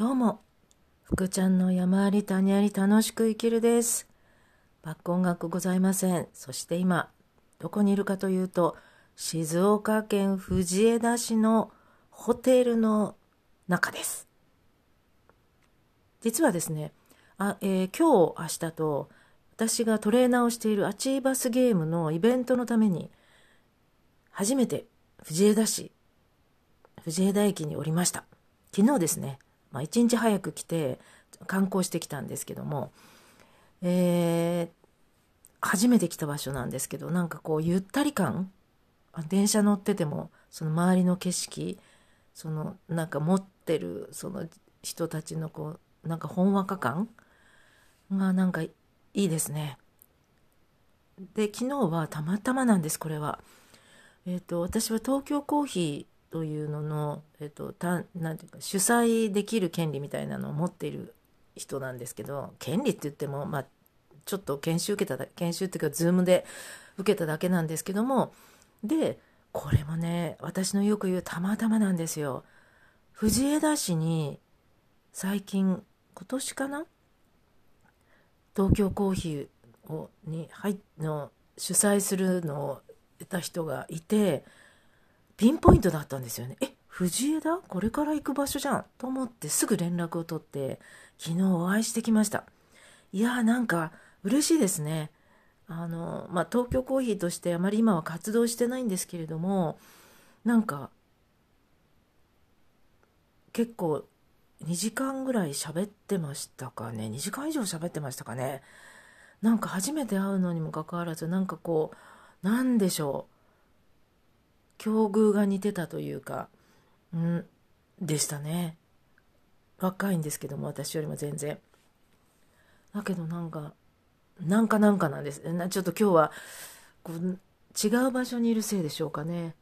どうも、福ちゃんの山あり谷あり楽しく生きるです。バック音楽ございません。そして今、どこにいるかというと、静岡県藤枝市のホテルの中です。実はですね、あえー今日、明日と、私がトレーナーをしているアチーバスゲームのイベントのために、初めて藤枝市、藤枝駅におりました。昨日ですね、まあ、一日早く来て観光してきたんですけども、えー初めて来た場所なんですけどなんかこうゆったり感電車乗っててもその周りの景色そのなんか持ってるその人たちのこうなんかほんわか感がなんかいいですね。で昨日はたまたまなんですこれは。えっ、と私は東京コーヒーというのの、えっとなんていうか主催できる権利みたいなのを持っている人なんですけど権利って言ってもまあちょっと研修受けただ研修っていうかズームで受けただけなんですけどもでこれもね私のよく言うたまたまなんですよ。藤枝市に最近今年かな？東京コーヒーをに入の主催するのを得た人がいてピンポイントだったんですよね。え藤枝？これから行く場所じゃん。と思ってすぐ連絡を取って昨日お会いしてきました。いやーなんか嬉しいですね。あのまあ東京コーヒーとしてあまり今は活動してないんですけれどもなんか結構2時間ぐらい喋ってましたかね。2時間以上喋ってましたかね。なんか初めて会うのにもかかわらずなんかこうなんでしょう。境遇が似てたというかうんでしたね。若いんですけども私よりも全然。だけどなんかなんかなんかなんです。ちょっと今日はこう違う場所にいるせいでしょうかね。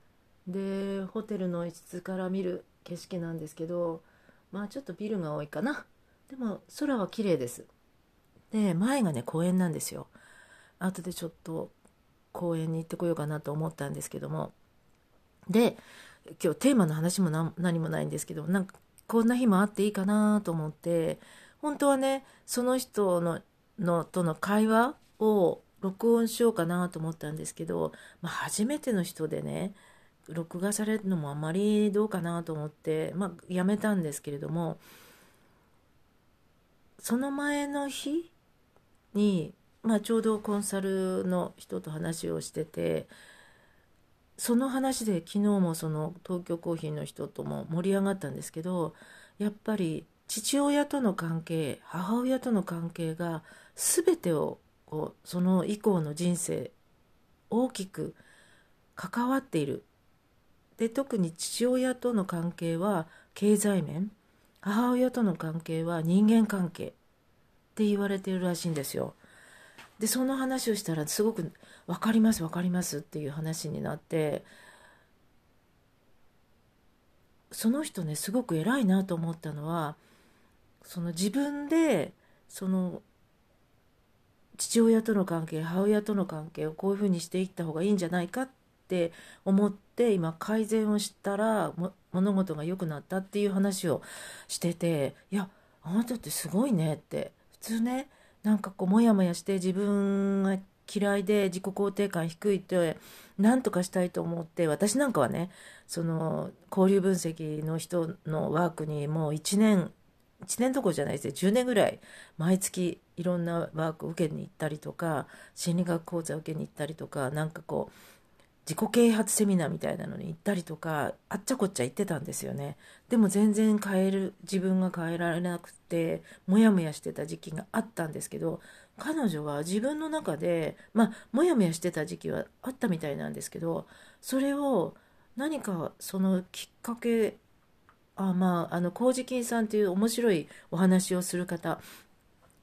でホテルの一室から見る景色なんですけどまあちょっとビルが多いかな。でも空は綺麗です。で前がね公園なんですよ。後でちょっと公園に行ってこようかなと思ったんですけどもで今日テーマの話も何もないんですけどなんかこんな日もあっていいかなと思って本当はねその人ののとの会話を録音しようかなと思ったんですけど、まあ、初めての人でね録画されるのもあまりどうかなと思って、まあ、やめたんですけれどもその前の日に、まあ、ちょうどコンサルの人と話をしててその話で昨日もその東京コーヒーの人とも盛り上がったんですけどやっぱり父親との関係母親との関係が全てをこうその以降の人生大きく関わっているで特に父親との関係は経済面母親との関係は人間関係って言われているらしいんですよ。でその話をしたらすごく「分かります分かります」っていう話になってその人ねすごく偉いなと思ったのはその自分でその父親との関係母親との関係をこういうふうにしていった方がいいんじゃないかって思って今改善をしたら物事が良くなったっていう話をしてていやあなたってすごいねって普通ねなんかこうモヤモヤして自分が嫌いで自己肯定感低いって何とかしたいと思って私なんかはねその交流分析の人のワークにもう1年1年どころじゃないですね10年ぐらい毎月いろんなワークを受けに行ったりとか心理学講座を受けに行ったりとかなんかこう自己啓発セミナーみたいなのに行ったりとかあっちゃこっちゃ行ってたんですよね。でも全然変える自分が変えられなくてモヤモヤしてた時期があったんですけど彼女は自分の中でまあモヤモヤしてた時期はあったみたいなんですけどそれを何かそのきっかけあまああの麹金さんっていう面白いお話をする方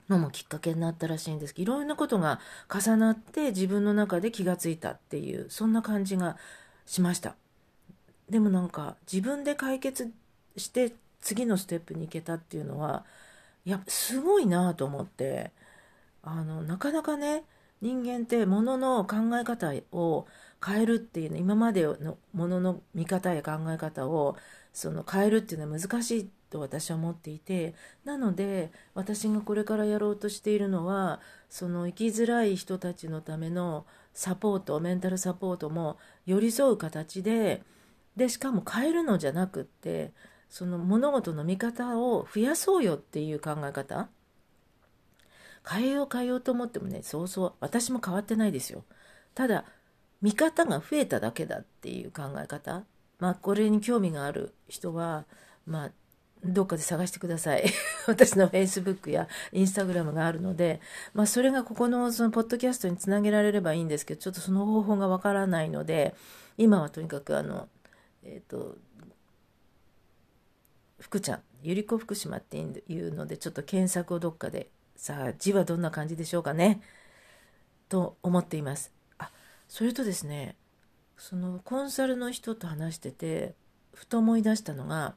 のもきっかけになったらしいんですけどいろんなことが重なって自分の中で気がついたっていうそんな感じがしました。でもなんか自分で解決して次のステップに行けたっていうのはいやすごいなと思ってあのなかなかね人間ってものの考え方を変えるっていうの今までのものの見方や考え方をその変えるっていうのは難しいと私は思っていてなので私がこれからやろうとしているのはその生きづらい人たちのためのサポートメンタルサポートも寄り添う形ででしかも変えるのじゃなくってその物事の見方を増やそうよっていう考え方。変えよう変えようと思ってもねそうそう私も変わってないですよ。ただ見方が増えただけだっていう考え方。まあこれに興味がある人はまあどっかで探してください。私の Facebook や Instagram があるので、まあそれがここのそのポッドキャストにつなげられればいいんですけど、ちょっとその方法がわからないので、今はとにかくあの、えっ、ー、と、福ちゃん、ゆり子福島っていうので、ちょっと検索をどっかで、さあ字はどんな感じでしょうかね、と思っています。あ、それとですね、そのコンサルの人と話してて、ふと思い出したのが、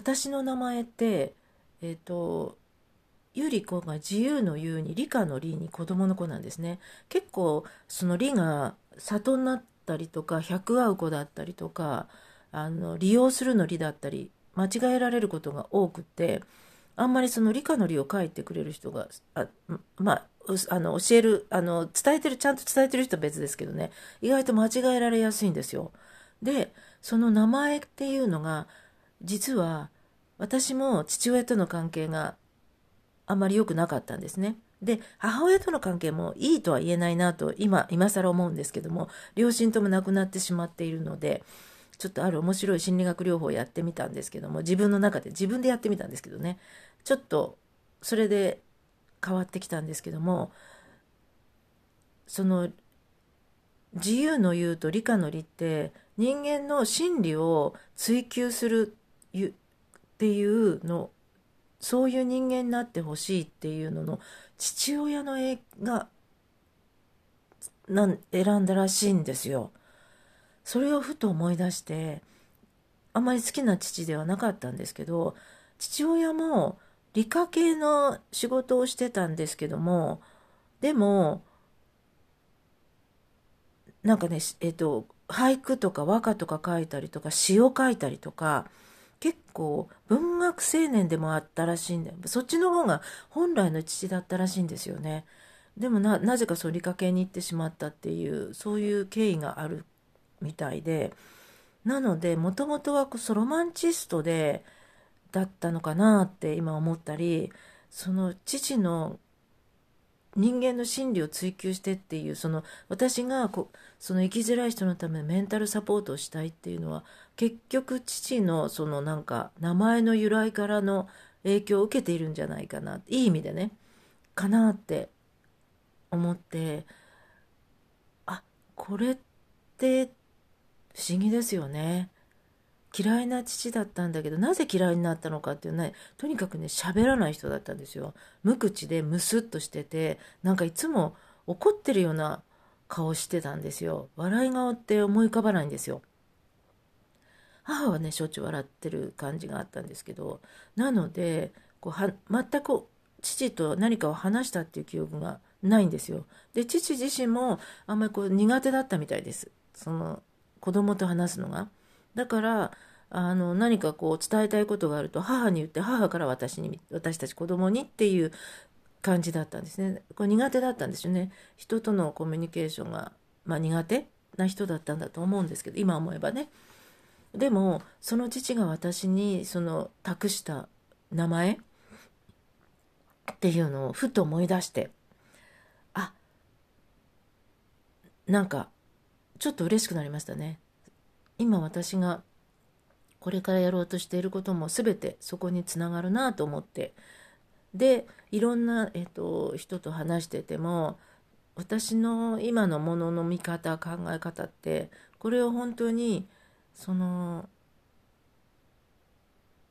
私の名前って、えっ、ー、と、ゆり子が自由の言うに理科の理に子供の子なんですね。結構その理が里になったりとか百合う子だったりとかあの利用するの理だったり間違えられることが多くてあんまりその理科の理を書いてくれる人があまああの教えるあの伝えてるちゃんと伝えてる人は別ですけどね意外と間違えられやすいんですよ。でその名前っていうのが実は私も父親との関係があまり良くなかったんですね。で、母親との関係もいいとは言えないなと今、今更思うんですけども、両親とも亡くなってしまっているので、ちょっとある面白い心理学療法をやってみたんですけども、自分の中で自分でやってみたんですけどね、ちょっとそれで変わってきたんですけども、その自由の言うと理科の理って人間の心理を追求するっていうのそういう人間になってほしいっていうのの父親の絵がなん選んだらしいんですよ。それをふと思い出してあまり好きな父ではなかったんですけど父親も理科系の仕事をしてたんですけどもでもなんかねえっと俳句とか和歌とか書いたりとか詩を書いたりとか結構文学青年でもあったらしいんだよ。そっちの方が本来の父だったらしいんですよね。でもな、なぜかそう理科系に行ってしまったっていう、そういう経緯があるみたいで、なので、もともとはそロマンチストで、だったのかなって今思ったり、その父の人間の心理を追求してっていうその私がこその生きづらい人のためメンタルサポートをしたいっていうのは結局父のそのなんか名前の由来からの影響を受けているんじゃないかないい意味でねかなって思ってあこれって不思議ですよね。嫌いな父だったんだけど、なぜ嫌いになったのかっていうのは、とにかくね、喋らない人だったんですよ。無口でムスッとしてて、なんかいつも怒ってるような顔してたんですよ。笑い顔って思い浮かばないんですよ。母はね、しょっちゅう笑ってる感じがあったんですけど、なので、こうは全く父と何かを話したっていう記憶がないんですよ。で、父自身もあんまりこう苦手だったみたいです。その子供と話すのが。だからあの何かこう伝えたいことがあると母に言って母から私に私たち子供にっていう感じだったんですね。これ苦手だったんですよね。人とのコミュニケーションが、まあ、苦手な人だったんだと思うんですけど今思えばね。でもその父が私にその託した名前っていうのをふと思い出してあなんかちょっと嬉しくなりましたね。今私がこれからやろうとしていることも全てそこにつながるなと思ってでいろんな、えっと、人と話してても私の今のものの見方考え方ってこれを本当にその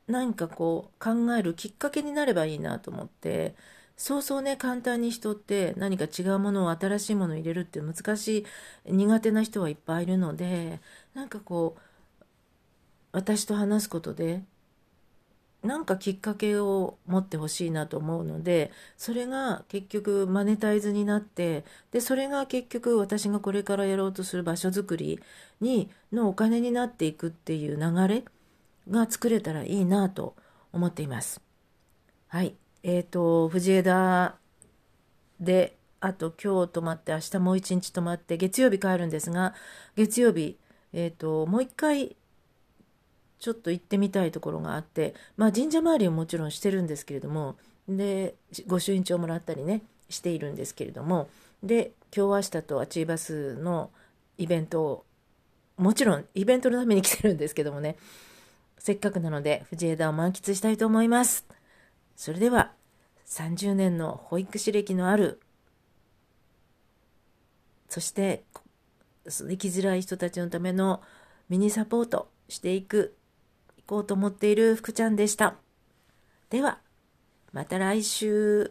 何かこう考えるきっかけになればいいなと思ってそうそうね簡単に人って何か違うものを新しいものを入れるって難しい苦手な人はいっぱいいるのでなんかこう私と話すことでなんかきっかけを持ってほしいなと思うのでそれが結局マネタイズになってでそれが結局私がこれからやろうとする場所づくりにのお金になっていくっていう流れが作れたらいいなと思っています。はい。えっ、ー、と、藤枝で、あと今日泊まって明日もう一日泊まって月曜日帰るんですが、月曜日、えっ、ー、と、もう一回ちょっと行ってみたいところがあって、まあ、神社周りはもちろんしてるんですけれどもで御朱印帳もらったりねしているんですけれどもで今日明日とアチーバスのイベントをもちろんイベントのために来てるんですけどもねせっかくなので藤枝を満喫したいと思います。それでは30年の保育士歴のあるそして生きづらい人たちのためのミニサポートしていく行こうと思っている福ちゃんでした。では、また来週。